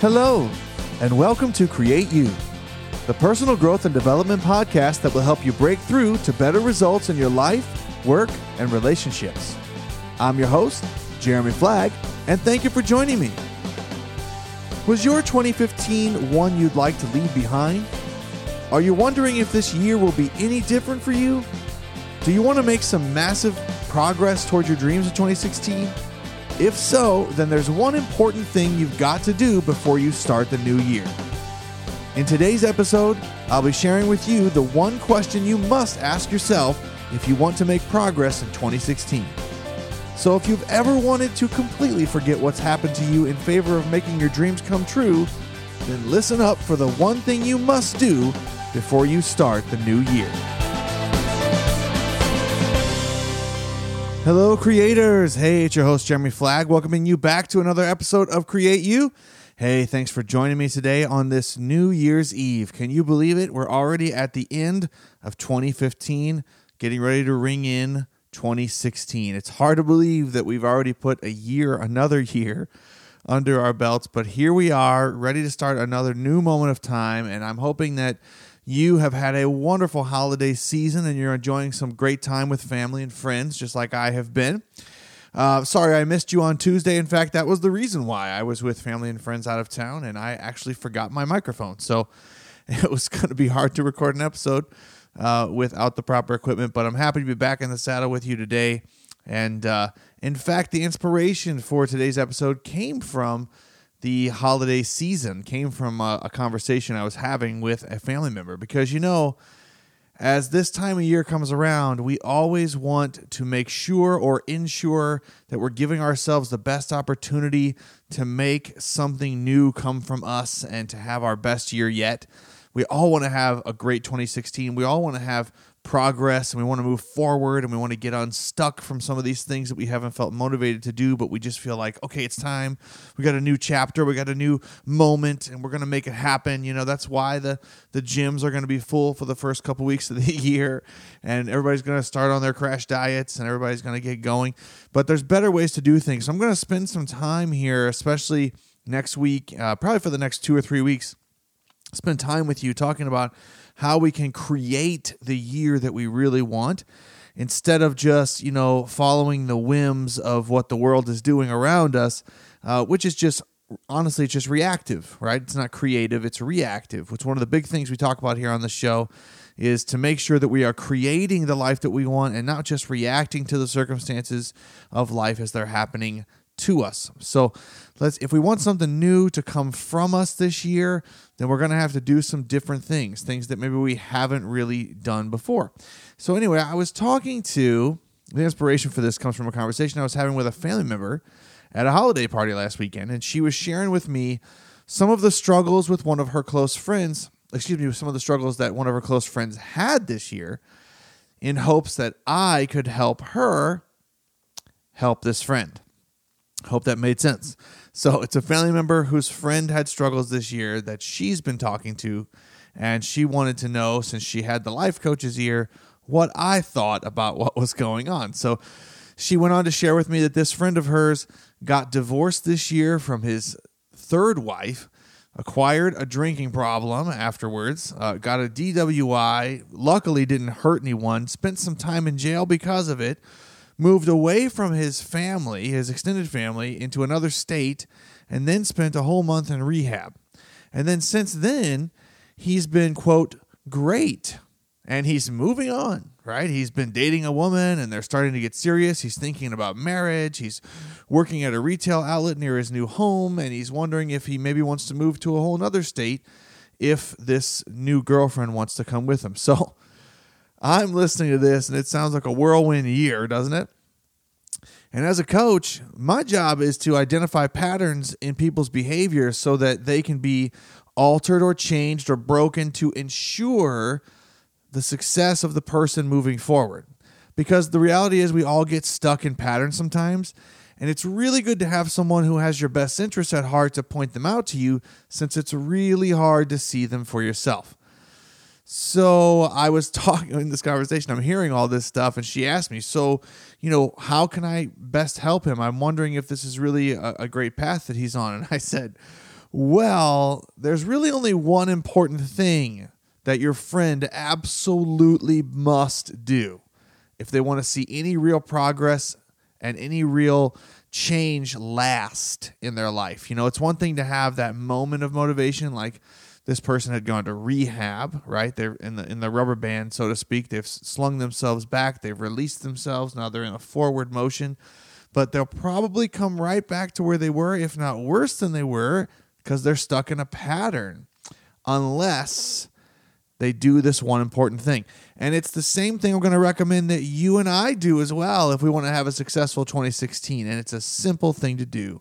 Hello, and welcome to Create You, the personal growth and development podcast that will help you break through to better results in your life, work, and relationships. I'm your host, Jeremy Flagg, and thank you for joining me. Was your 2015 one you'd like to leave behind? Are you wondering if this year will be any different for you? Do you want to make some massive progress towards your dreams in 2016? If so, then there's one important thing you've got to do before you start the new year. In today's episode, I'll be sharing with you the one question you must ask yourself if you want to make progress in 2016. So, if you've ever wanted to completely forget what's happened to you in favor of making your dreams come true, then listen up for the one thing you must do before you start the new year. Hello, creators. Hey, it's your host, Jeremy Flagg, welcoming you back to another episode of Create You. Hey, thanks for joining me today on this New Year's Eve. Can you believe it? We're already at the end of 2015, getting ready to ring in 2016. It's hard to believe that we've already put a year, another year, under our belts, but here we are, ready to start another new moment of time. And I'm hoping that you have had a wonderful holiday season and you're enjoying some great time with family and friends, just like I have been. Uh, sorry, I missed you on Tuesday. In fact, that was the reason why I was with family and friends out of town, and I actually forgot my microphone. So it was going to be hard to record an episode uh, without the proper equipment. But I'm happy to be back in the saddle with you today. And uh, in fact, the inspiration for today's episode came from the holiday season came from a, a, conversation I was having with a family member because you know, as this time of year comes around, we always want to make sure or ensure that we're giving ourselves the best opportunity to make something new come from us and to have our best year yet. We all want to have a great 2016. We all want to have progress and we want to move forward and we want to get unstuck from some of these things that we haven't felt motivated to do, but we just feel like, okay, it's time. We got a new chapter, we got a new moment, and we're gonna make it happen. You know, that's why the the gyms are gonna be full for the first couple weeks of the year, and everybody's gonna start on their crash diets and everybody's gonna get going. But there's better ways to do things. So I'm gonna spend some time here, especially next week, uh, probably for the next two or three weeks, spend time with you talking about how we can create the year that we really want instead of just you know following the whims of what the world is doing around us uh, which is just honestly it's just reactive right? It's not creative it's reactive. Which one of the big things we talk about here on the show is to make sure that we are creating the life that we want and not just reacting to the circumstances of life as they're happening to us. So let's if we want something new to come from us this year, then we're going to have to do some different things, things that maybe we haven't really done before. So anyway, I was talking to the inspiration for this comes from a conversation I was having with a family member at a holiday party last weekend and she was sharing with me some of the struggles with one of her close friends, excuse me, some of the struggles that one of her close friends had this year in hopes that I could help her help this friend. Hope that made sense. So it's a family member whose friend had struggles this year that she's been talking to, and she wanted to know, since she had the life coach's ear, what I thought about what was going on. So she went on to share with me that this friend of hers got divorced this year from his third wife, acquired a drinking problem afterwards, uh, got a DWI, luckily didn't hurt anyone, spent some time in jail because of it moved away from his family, his extended family, into another state, and then spent a whole month in rehab. And then since then, he's been, quote, great. And he's moving on, right? He's been dating a woman and they're starting to get serious. He's thinking about marriage. He's working at a retail outlet near his new home and he's wondering if he maybe wants to move to a whole other state if this new girlfriend wants to come with him. So, I'm listening to this and it sounds like a whirlwind year, doesn't it? And as a coach, my job is to identify patterns in people's behavior so that they can be altered or changed or broken to ensure the success of the person moving forward. Because the reality is, we all get stuck in patterns sometimes. And it's really good to have someone who has your best interests at heart to point them out to you, since it's really hard to see them for yourself. So I was talking in this conversation, I'm hearing all this stuff, and she asked me, So, you know, how can I best help him? I'm wondering if this is really a, a great path that he's on. And I said, Well, there's really only one important thing that your friend absolutely must do if they want to see any real progress and any real change last in their life. You know, it's one thing to have that moment of motivation like this person had gone to rehab, right? They're in the in the rubber band, so to speak. They've slung themselves back, they've released themselves. Now they're in a forward motion, but they'll probably come right back to where they were, if not worse than they were, because they're stuck in a pattern. Unless they do this one important thing. And it's the same thing I'm going to recommend that you and I do as well if we want to have a successful 2016. And it's a simple thing to do.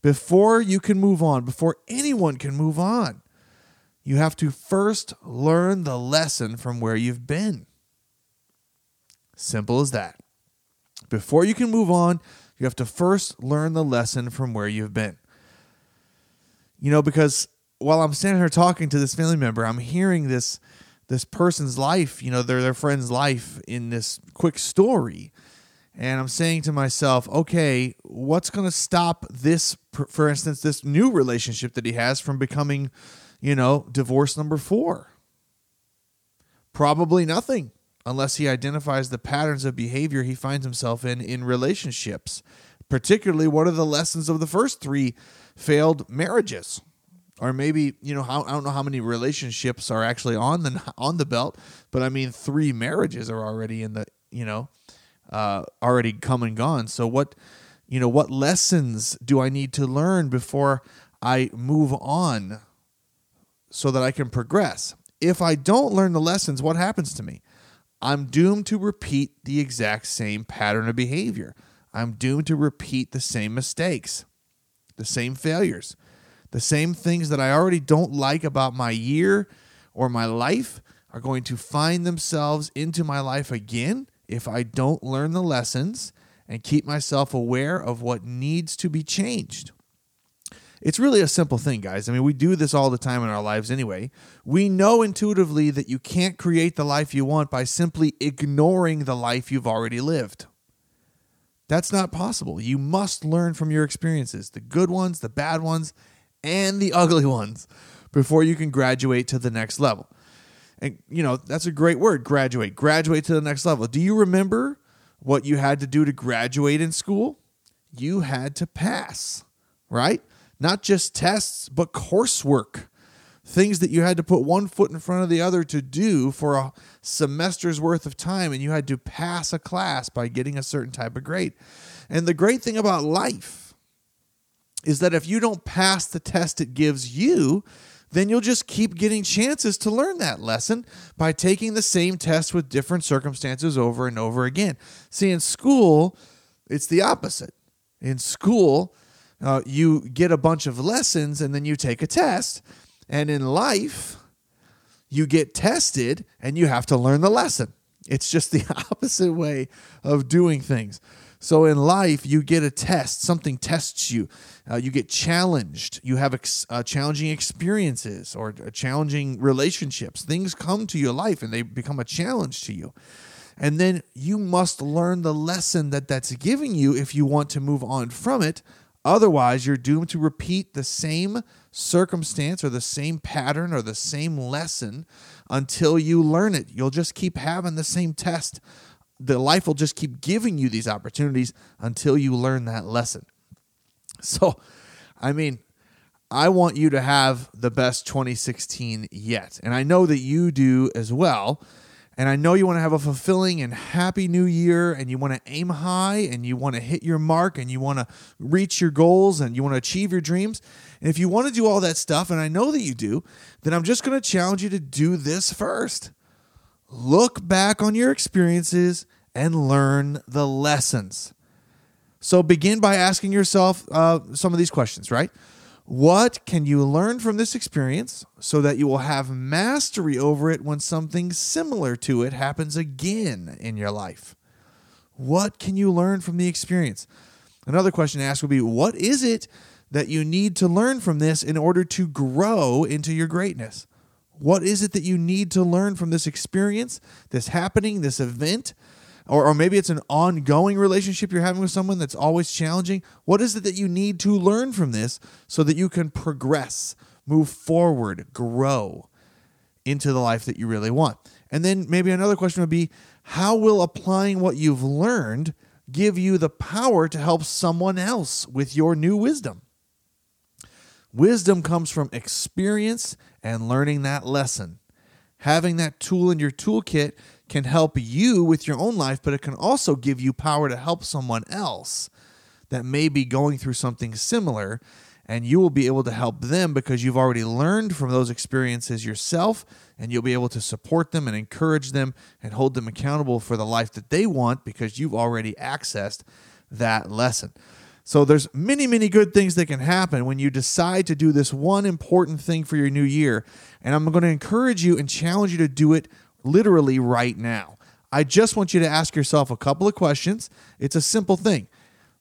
Before you can move on, before anyone can move on, you have to first learn the lesson from where you've been. Simple as that. Before you can move on, you have to first learn the lesson from where you've been. You know, because while I'm standing here talking to this family member, I'm hearing this this person's life, you know, their their friend's life in this quick story. And I'm saying to myself, okay, what's going to stop this, for instance, this new relationship that he has from becoming you know, divorce number four? Probably nothing, unless he identifies the patterns of behavior he finds himself in in relationships. Particularly, what are the lessons of the first three failed marriages? Or maybe you know I don't know how many relationships are actually on the on the belt, but I mean three marriages are already in the you know uh, already come and gone. So what you know what lessons do I need to learn before I move on so that I can progress. If I don't learn the lessons, what happens to me? I'm doomed to repeat the exact same pattern of behavior. I'm doomed to repeat the same mistakes, the same failures, the same things that I already don't like about my year or my life are going to find themselves into my life again if I don't learn the lessons and keep myself aware of what needs to be changed. It's really a simple thing, guys. I mean, we do this all the time in our lives anyway. We know intuitively that you can't create the life you want by simply ignoring the life you've already lived. That's not possible. You must learn from your experiences, the good ones, the bad ones, and the ugly ones, before you can graduate to the next level. And, you know, that's a great word graduate. Graduate to the next level. Do you remember what you had to do to graduate in school? You had to pass, right? not just tests, but coursework. Things that you had to put one foot in front of the other to do for a semester's worth of time, and you had to pass a class by getting a certain type of grade. And the great thing about life is that if you don't pass the test it gives you, then you'll just keep getting chances to learn that lesson by taking the same test with different circumstances over and over again. See, in school, it's the opposite. In school, uh, you get a bunch of lessons and then you take a test. And in life, you get tested and you have to learn the lesson. It's just the opposite way of doing things. So in life, you get a test, something tests you. Uh, you get challenged. You have ex- uh, challenging experiences or uh, challenging relationships. Things come to your life and they become a challenge to you. And then you must learn the lesson that that's giving you if you want to move on from it Otherwise, you're doomed to repeat the same circumstance or the same pattern or the same lesson until you learn it. You'll just keep having the same test. The life will just keep giving you these opportunities until you learn that lesson. So, I mean, I want you to have the best 2016 yet. And I know that you do as well. And I know you want to have a fulfilling and happy new year, and you want to aim high, and you want to hit your mark, and you want to reach your goals, and you want to achieve your dreams. And if you want to do all that stuff, and I know that you do, then I'm just going to challenge you to do this first. Look back on your experiences and learn the lessons. So begin by asking yourself uh, some of these questions, right? What can you learn from this experience so that you will have mastery over it when something similar to it happens again in your life? What can you learn from the experience? Another question to ask would be What is it that you need to learn from this in order to grow into your greatness? What is it that you need to learn from this experience, this happening, this event, or, or maybe it's an ongoing relationship you're having with someone that's always challenging. What is it that you need to learn from this so that you can progress, move forward, grow into the life that you really want? And then maybe another question would be how will applying what you've learned give you the power to help someone else with your new wisdom? Wisdom comes from experience and learning that lesson. Having that tool in your toolkit can help you with your own life, but it can also give you power to help someone else that may be going through something similar. And you will be able to help them because you've already learned from those experiences yourself, and you'll be able to support them and encourage them and hold them accountable for the life that they want because you've already accessed that lesson. So there's many, many good things that can happen when you decide to do this one important thing for your new year. And I'm going to encourage you and challenge you to do it literally right now. I just want you to ask yourself a couple of questions. It's a simple thing.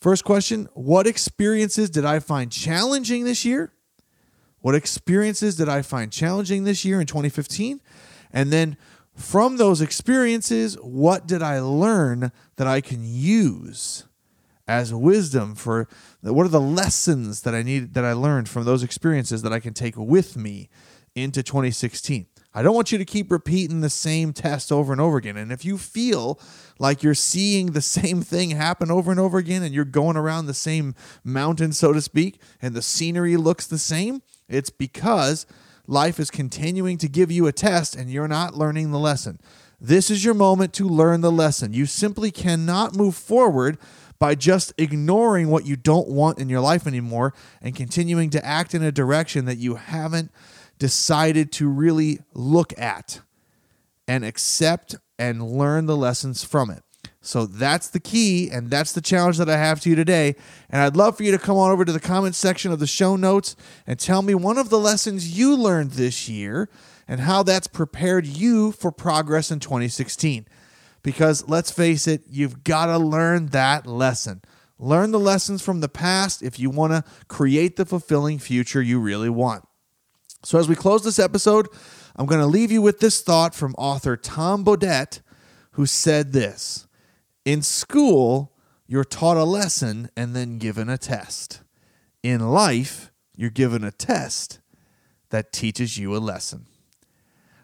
First question What experiences did I find challenging this year? What experiences did I find challenging this year in 2015? And then from those experiences, what did I learn that I can use as wisdom for what are the lessons that I need that I learned from those experiences that I can take with me into 2016? I don't want you to keep repeating the same test over and over again. And if you feel like you're seeing the same thing happen over and over again and you're going around the same mountain, so to speak, and the scenery looks the same, it's because life is continuing to give you a test and you're not learning the lesson. This is your moment to learn the lesson. You simply cannot move forward by just ignoring what you don't want in your life anymore and continuing to act in a direction that you haven't decided to really look at and accept and learn the lessons from it. So that's the key, and that's the challenge that I have to you today. And I'd love for you to come on over to the comment section of the show notes and tell me one of the lessons you learned this year and how that's prepared you for progress in 2016. Because let's face it, you've got to learn that lesson. Learn the lessons from the past if you want to create the fulfilling future you really want. So, as we close this episode, I'm going to leave you with this thought from author Tom Bodett, who said this In school, you're taught a lesson and then given a test. In life, you're given a test that teaches you a lesson.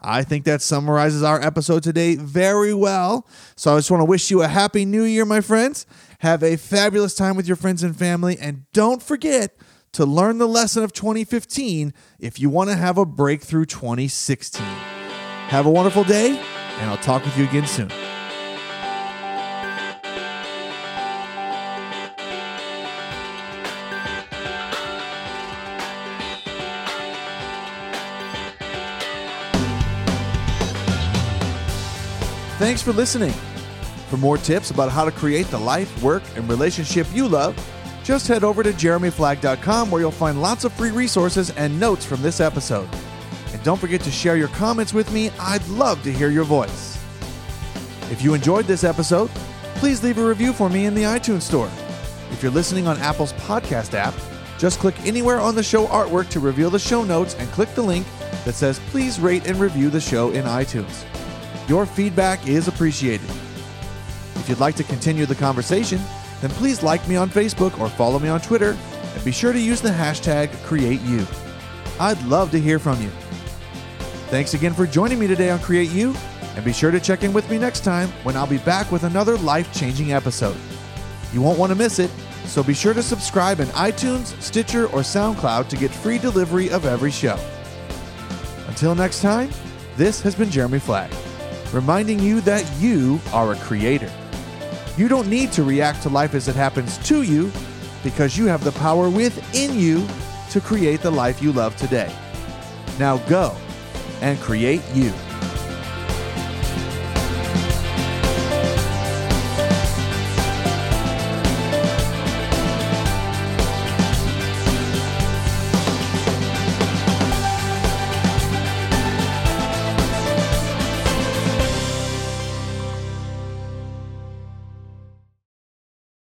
I think that summarizes our episode today very well. So I just want to wish you a happy new year, my friends. Have a fabulous time with your friends and family. And don't forget to learn the lesson of 2015 if you want to have a breakthrough 2016. Have a wonderful day, and I'll talk with you again soon. Thanks for listening. For more tips about how to create the life, work, and relationship you love, just head over to jeremyflag.com where you'll find lots of free resources and notes from this episode. And don't forget to share your comments with me. I'd love to hear your voice. If you enjoyed this episode, please leave a review for me in the iTunes Store. If you're listening on Apple's podcast app, just click anywhere on the show artwork to reveal the show notes and click the link that says please rate and review the show in iTunes. Your feedback is appreciated. If you'd like to continue the conversation, then please like me on Facebook or follow me on Twitter and be sure to use the hashtag CreateYou. I'd love to hear from you. Thanks again for joining me today on Create You, and be sure to check in with me next time when I'll be back with another life changing episode. You won't want to miss it, so be sure to subscribe in iTunes, Stitcher, or SoundCloud to get free delivery of every show. Until next time, this has been Jeremy Flagg, reminding you that you are a creator. You don't need to react to life as it happens to you because you have the power within you to create the life you love today. Now go and create you.